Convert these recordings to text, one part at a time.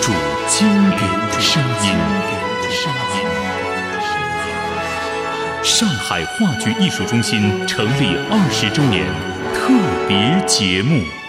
主经典声音。上海话剧艺术中心成立二十周年特别节目。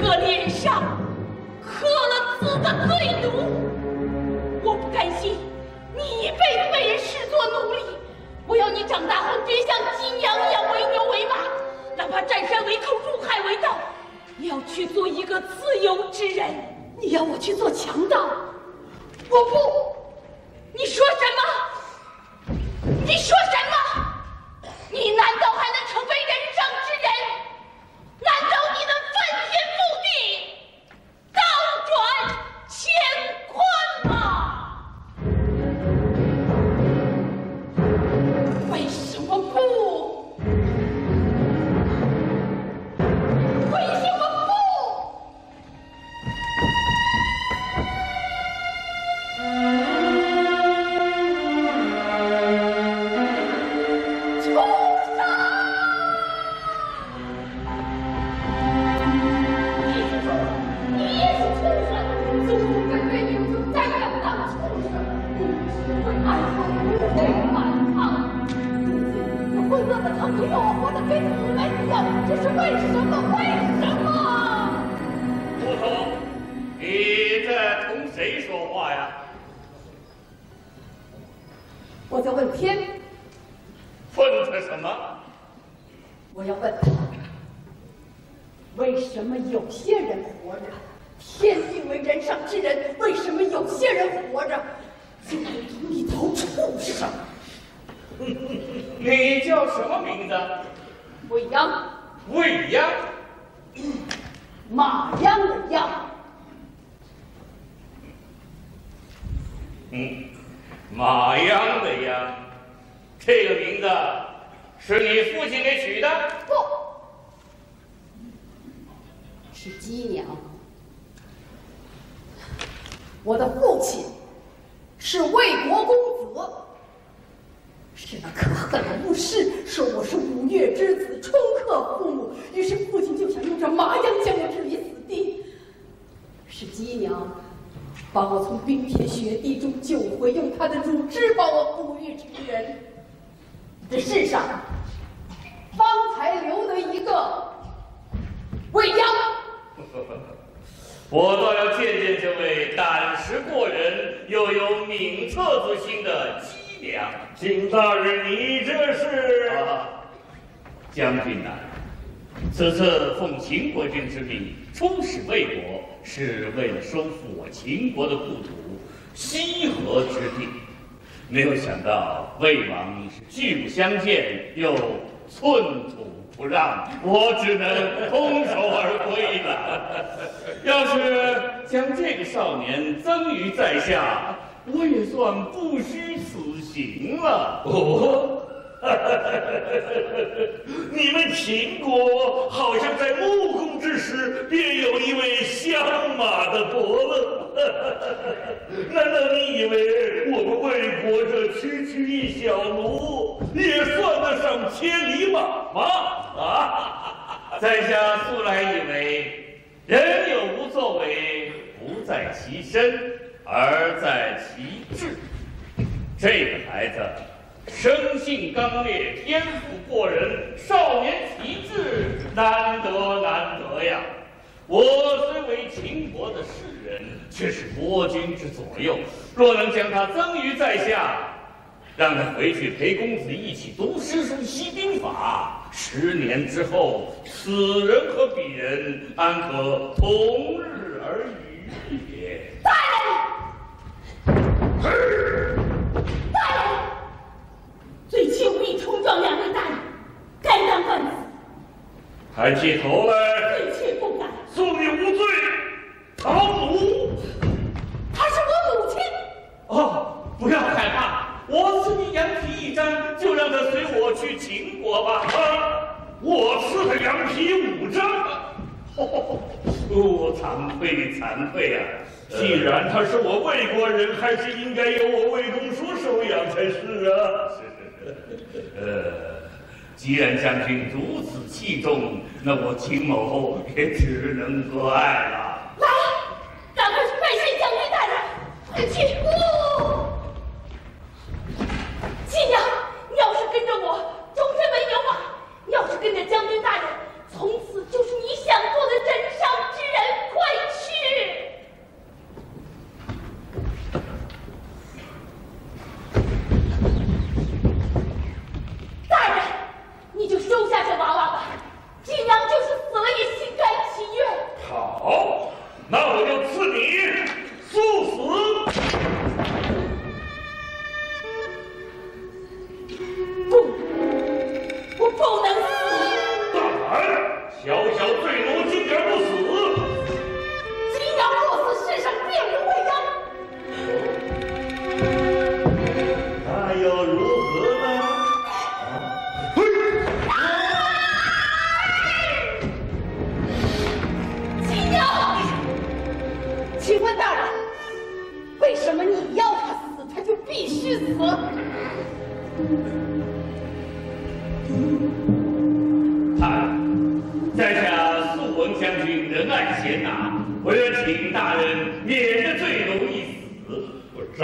个脸上。刻了字的罪奴！我不甘心你一辈子被人视作奴隶，我要你长大后别像金羊一样为牛为马，哪怕占山为寇，入海为盗，也要去做一个自由之人。你要我去做强盗，我不！你说什么？你说什么？你难道还能成为人上之人？难道你能如果我活的跟你们一样，这是为什么？为什么？我的父亲是魏国公子，是那可恨的巫师说我是五岳之子，冲克父母，于是父亲就想用这麻药将我置于死地。是鸡娘把我从冰天雪地中救回，用她的乳汁把我哺育成人。这世上方才留得一个未央。我倒要见见这位胆识过人又有敏策之心的姬良。景大人，你这是？将军呐，此次奉秦国君之命出使魏国，是为了收复我秦国的故土西河之地。没有想到魏王是拒不相见，又寸土不让，我只能空手而归了。要是将这个少年赠于在下，我也算不虚此行了。哦，你们秦国好像在木工之时便有一位相马的伯乐。难道你以为我们魏国这区区一小奴也算得上千里马吗？啊！在下素来以为，人有无作为，不在其身，而在其志。这个孩子生性刚烈，天赋过人，少年奇志，难得难得呀！我虽为秦国的士人，却是国君之左右。若能将他赠于在下，让他回去陪公子一起读诗书、习兵法，十年之后，此人和彼人安可同日而语也？大人，大人，最近无意冲撞两位大人，该当万死，抬起头来，罪妾不敢。恕你无罪，逃奴。她是我母亲，哦，不要害怕，我赐你羊皮一张，就让他随我去秦国吧。啊！我赐他羊皮五张。哦，哦惭愧惭愧啊！既然他是我魏国人，还是应该由我魏公叔收养才是啊。呃，既然将军如此器重，那我秦某也只能割爱了。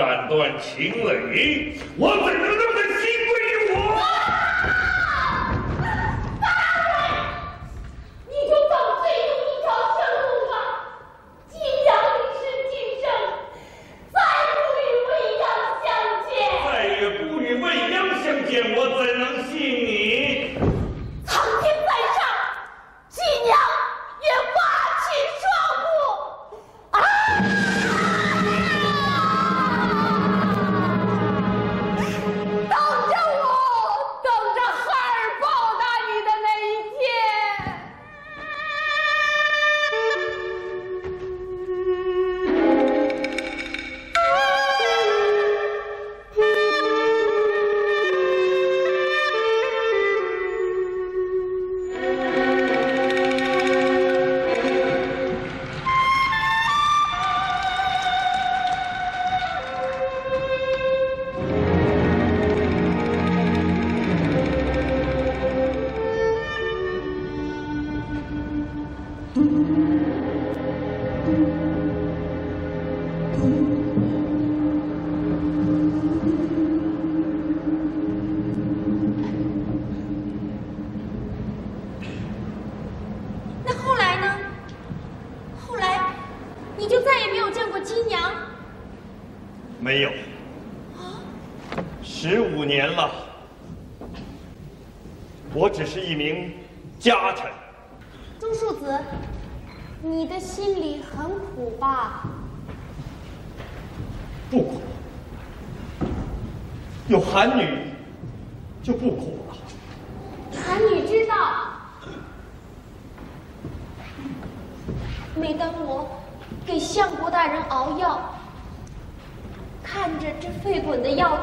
斩断情雷我怎能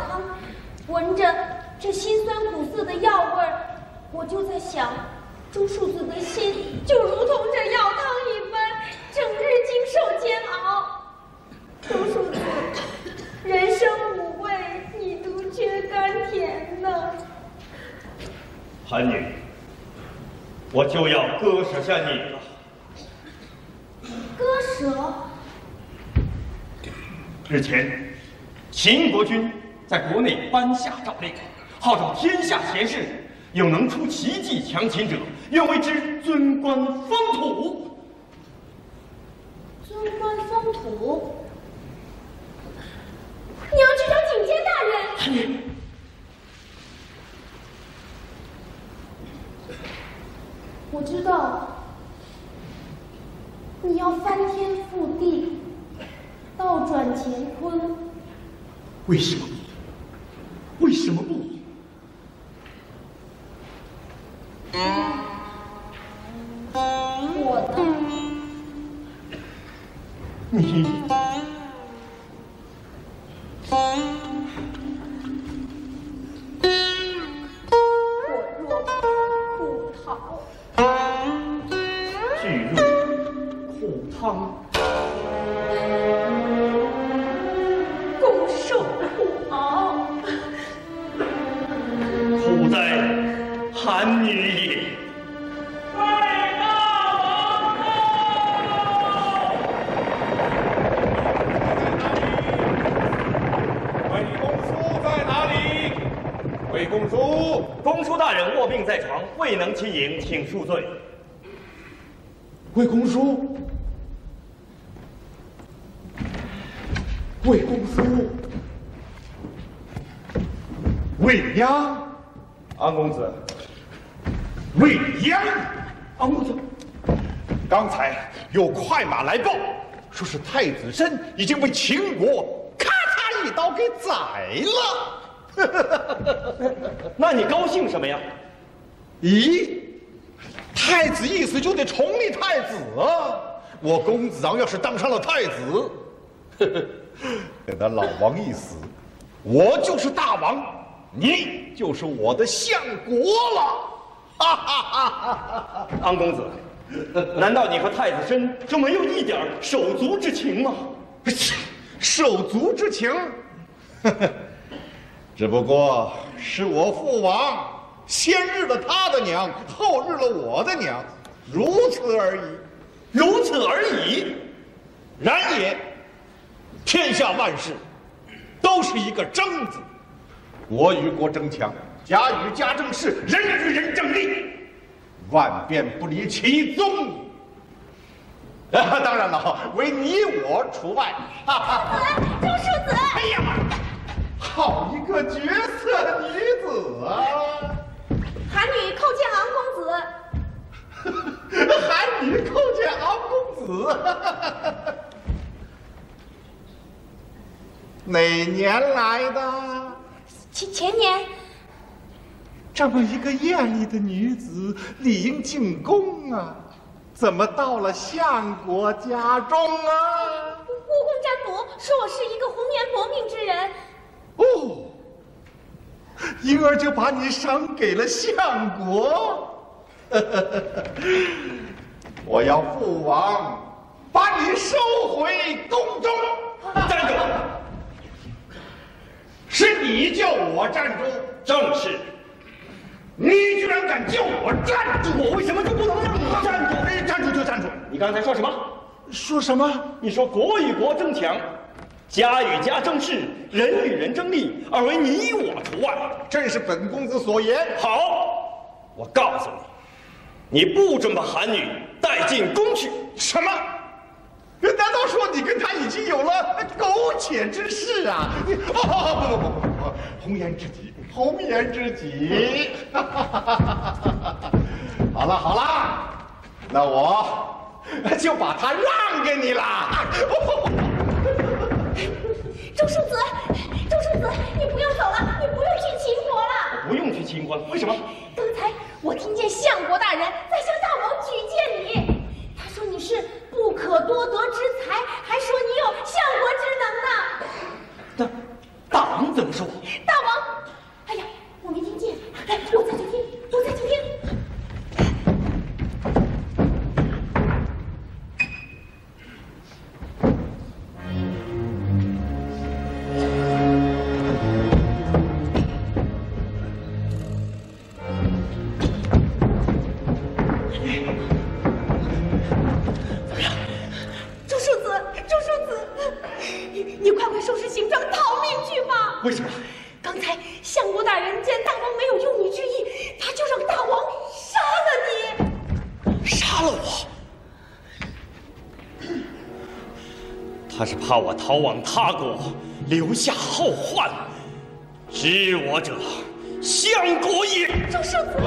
汤，闻着这辛酸苦涩的药味儿，我就在想，周树子的心就如同这药汤一般，整日经受煎熬。周叔叔，人生五味，你独缺甘甜呢。韩女，我就要割舍下你了。割舍？日前，秦国军在国内颁下诏令，号召天下贤士，有能出奇迹强秦者，愿为之尊官封土。尊官封土？你要去找景监大人？我知道，你要翻天覆地，倒转乾坤。为什么？为什么不呀央，安公子。未央，安公子，刚才有快马来报，说是太子申已经被秦国咔嚓一刀给宰了。那你高兴什么呀？咦，太子一死就得重立太子啊！我公子昂要是当上了太子，等他老王一死，我就是大王。你就是我的相国了。哈哈哈哈哈！昂公子，难道你和太子申就没有一点手足之情吗？手足之情，只不过是我父王先日了他的娘，后日了我的娘，如此而已。如此而已。然也，天下万事都是一个争字。国与国争强，家与家争势，人与人争利，万变不离其宗。啊，当然了，唯你我除外。哈哈。周叔子，哎呀妈！好一个绝色女子啊！韩女叩见昂公子。韩女叩见昂公子。哪年来的？前前年，这么一个艳丽的女子，理应进宫啊，怎么到了相国家中啊？武功占卜说我是一个红颜薄命之人。哦，因而就把你赏给了相国。我要父王把你收回宫中。站住！是你叫我站住，正是。你居然敢叫我站住！我为什么就不能让你站住？哎站住就站住！你刚才说什么？说什么？你说国与国争强，家与家争势，人与人争利，而唯你我除外。正是本公子所言。好，我告诉你，你不准把韩女带进宫去。什么？难道说你跟他已经有了苟且之事啊？你哦不不不不不，红颜知己，红颜知己。好了好了，那我就把他让给你了。周叔子，周叔子，你不用走了，你不用去秦国了。不用去秦国了，为什么？刚才我听见相国大人在向大王举荐你，他说你是不可多得之才，还说你有相国之能呢。大大王怎么说？大王，哎呀，我没听见，来，我再去听，我再去听。怕我逃往他国，留下后患。知我者，相国也。周叔子，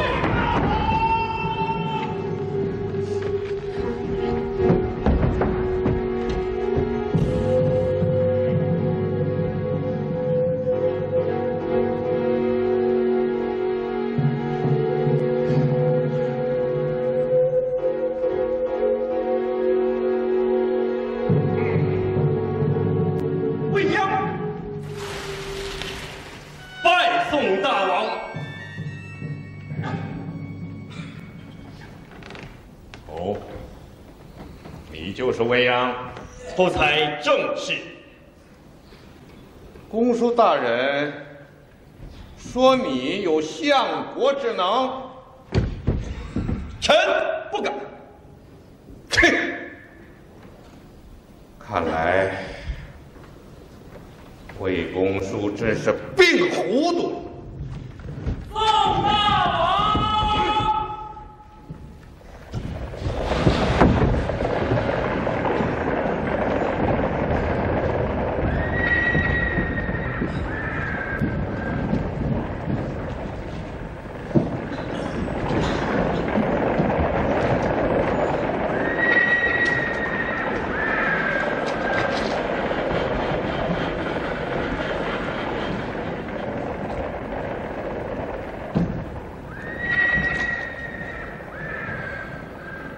未央。不才正是。公叔大人说你有相国之能，臣不敢。哼！看来魏公叔真是病糊涂。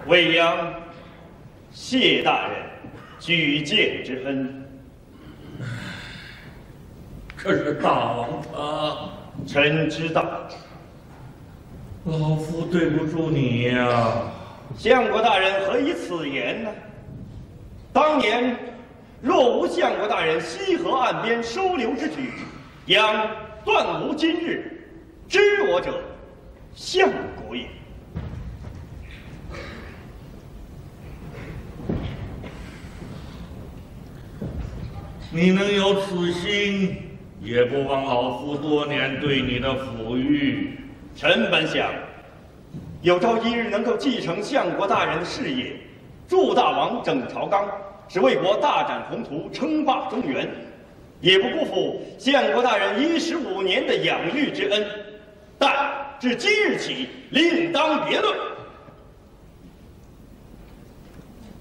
未央，谢大人举荐之恩。可是大王他，臣知道。老夫对不住你呀。相国大人何以此言呢？当年若无相国大人西河岸边收留之举，央断无今日。知我者，相国也。你能有此心，也不枉老夫多年对你的抚育。臣本想，有朝一日能够继承相国大人的事业，助大王整朝纲，使魏国大展宏图，称霸中原，也不辜负相国大人一十五年的养育之恩。但至今日起，另当别论。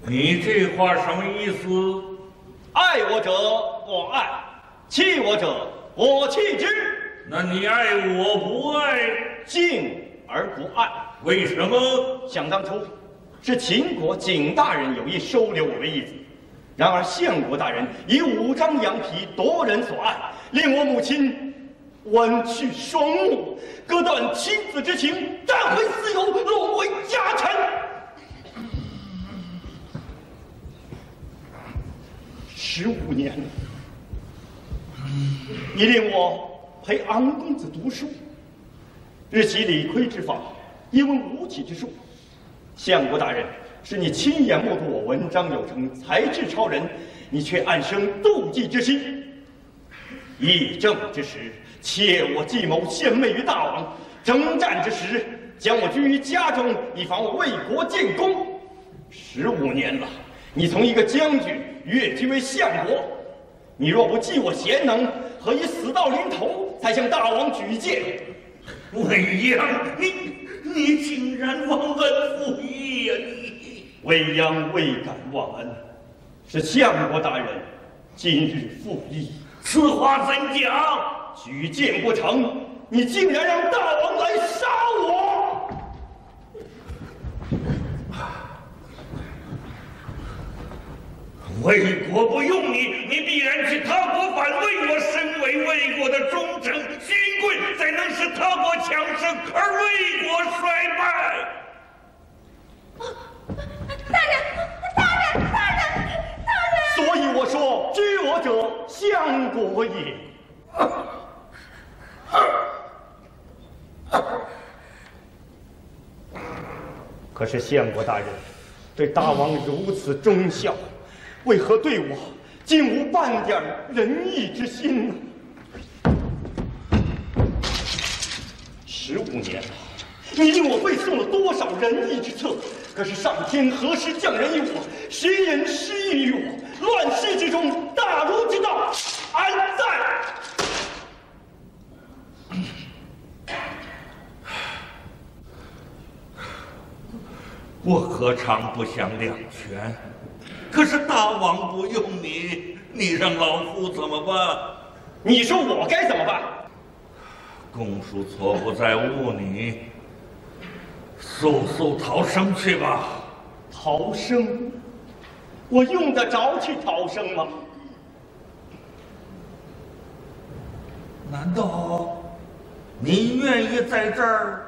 你这话什么意思？爱我者我爱，弃我者我弃之。那你爱我不爱，敬而不爱，为什么？想当初，是秦国景大人有意收留我为义子，然而相国大人以五张羊皮夺人所爱，令我母亲剜去双目，割断亲子之情，占回私有，沦为家臣。十五年了，你令我陪昂公子读书，日习理亏之法，一闻吴起之术。相国大人，是你亲眼目睹我文章有成，才智超人，你却暗生妒忌之心。议政之时，窃我计谋，献媚于大王；征战之时，将我拘于家中，以防我为国建功。十五年了，你从一个将军跃居为相国，你若不记我贤能，何以死到临头才向大王举荐？未央，你你竟然忘恩负义呀！你未央未敢忘恩，是相国大人今日负义。此话怎讲？举荐不成，你竟然让大王来杀我！魏国不用你，你必然去他国反魏。我身为魏国的忠臣勋贵，怎能使他国强盛而魏国衰败？大人，大人，大人，大人！所以我说，知我者，相国也。可是相国大人对大王如此忠孝，为何对我竟无半点仁义之心呢？十五年，你令我背诵了多少仁义之策？可是上天何时降人于我？谁人施予于我？乱世之中，大儒之道安在？我何尝不想两全？可是大王不用你，你让老夫怎么办？你说我该怎么办？公叔错不在误你，速速逃生去吧。逃生？我用得着去逃生吗？难道你愿意在这儿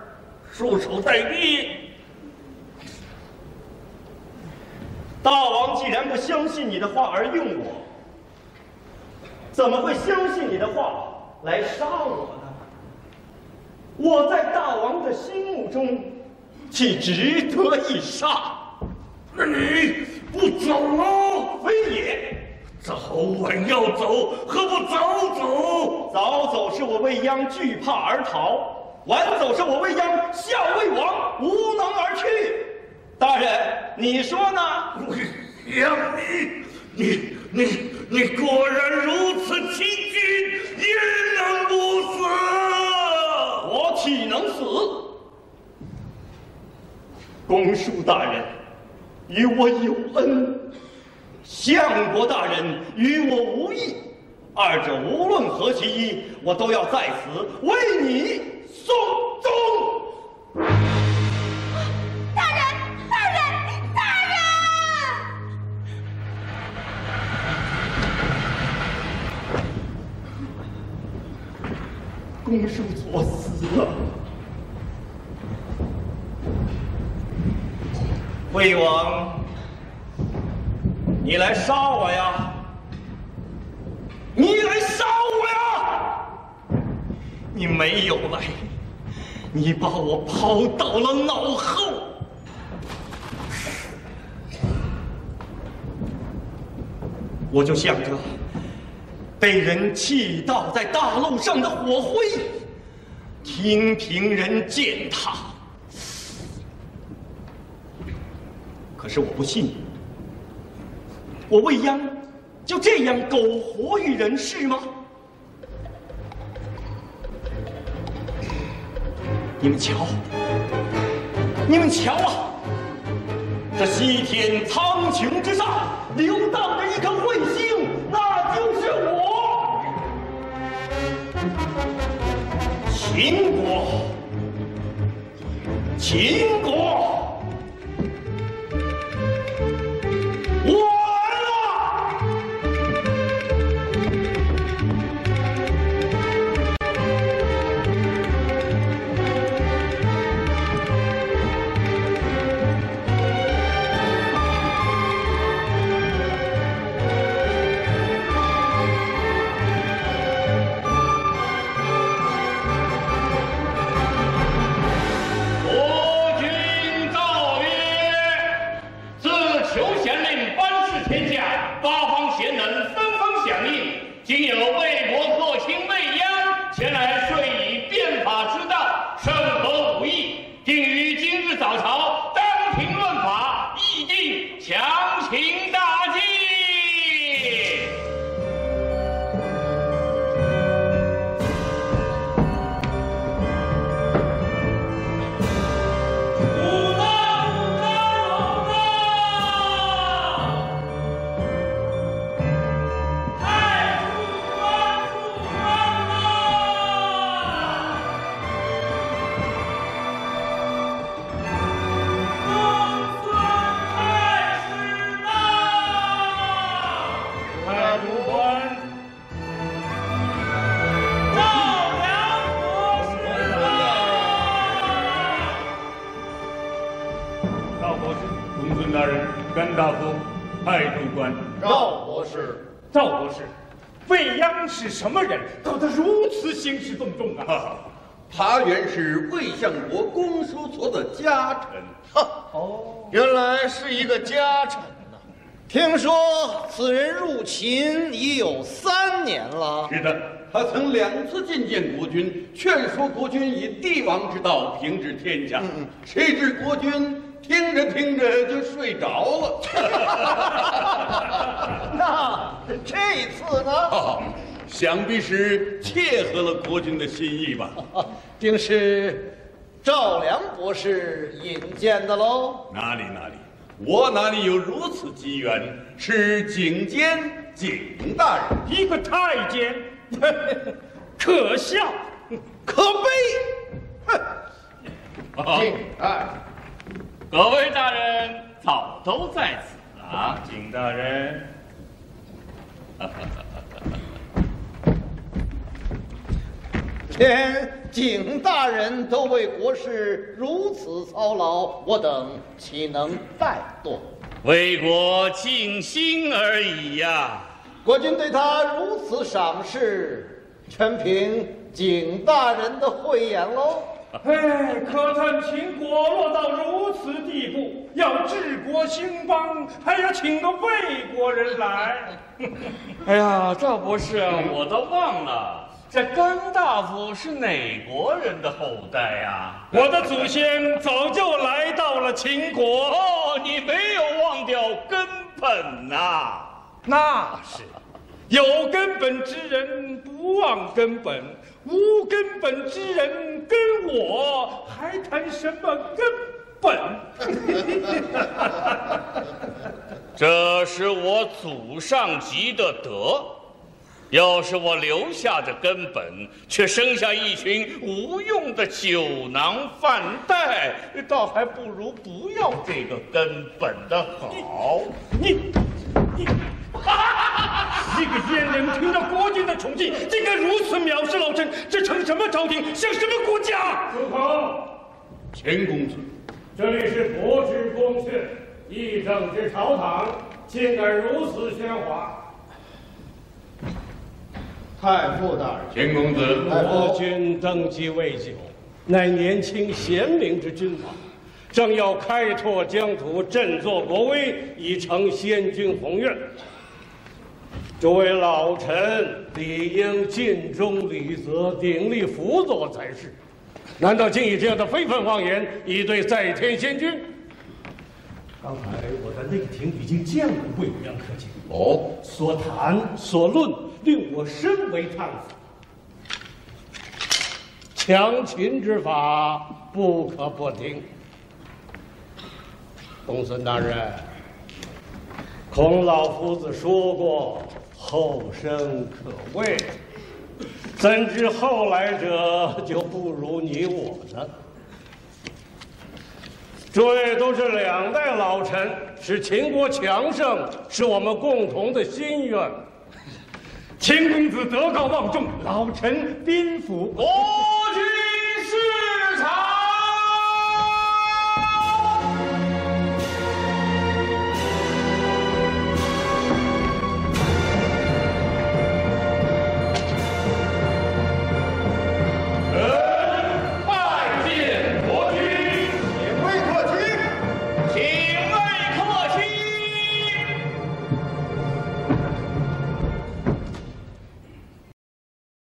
束手待毙？大王既然不相信你的话而用我，怎么会相信你的话来杀我呢？我在大王的心目中，岂值得一杀？那你不走喽？非也。早晚要走，何不早走？早走是我未央惧怕而逃，晚走是我未央笑魏王无能而去。大人，你说呢？杨，你你你你果然如此欺君，焉能不死？我岂能死？公叔大人与我有恩，相国大人与我无义，二者无论何其一，我都要在此为你送魏王，你来杀我呀！你来杀我呀！你没有来，你把我抛到了脑后。我就像个被人气倒在大路上的火灰，听凭人践踏。我不信，我未央就这样苟活于人世吗？你们瞧，你们瞧啊！这西天苍穹之上流荡着一颗彗星，那就是我，秦国，秦国。等纷纷响应仅有是什么人，搞得如此兴师动众啊？他原是魏相国公叔痤的家臣。哦，原来是一个家臣呐。听说此人入秦已有三年了。是的，他曾两次觐见国君，劝说国君以帝王之道平治天下。谁知国君听着听着就睡着了。那这次呢？想必是切合了国君的心意吧？定是赵良博士引荐的喽？哪里哪里，我哪里有如此机缘？是景监景大人，一个太监，可笑，可悲。哼！景哎，各位大人早都在此啊。景大人。连景大人都为国事如此操劳，我等岂能怠惰？为国尽心而已呀！国君对他如此赏识，全凭景大人的慧眼喽。哎，可叹秦国落到如此地步，要治国兴邦，还要请个魏国人来。哎呀，赵博士，我都忘了。这甘大夫是哪国人的后代呀？我的祖先早就来到了秦国。哦，你没有忘掉根本呐？那是，有根本之人不忘根本，无根本之人跟我还谈什么根本？这是我祖上积的德。要是我留下的根本，却生下一群无用的酒囊饭袋，倒还不如不要这个根本的好。你，你，哈哈哈哈哈！一个阉人听到国君的宠幸，竟敢如此藐视老臣，这成什么朝廷，像什么国家？住口！钱公子，这里是国之宫阙，议政之朝堂，竟敢如此喧哗！太傅大人，钱公子，国君登基未久，乃年轻贤明之君王，正要开拓疆土，振作国威，以成先君宏愿。诸位老臣理应尽忠礼责，鼎力辅佐才是。难道竟以这样的非分妄言以对在天仙君？刚才我在内廷已经见过贵阳可见，哦，所谈所论令我深为叹服。强秦之法不可不听。公孙大人，孔老夫子说过后生可畏，怎知后来者就不如你我呢？诸位都是两代老臣，使秦国强盛是我们共同的心愿。秦公子德高望重，老臣宾服。哦。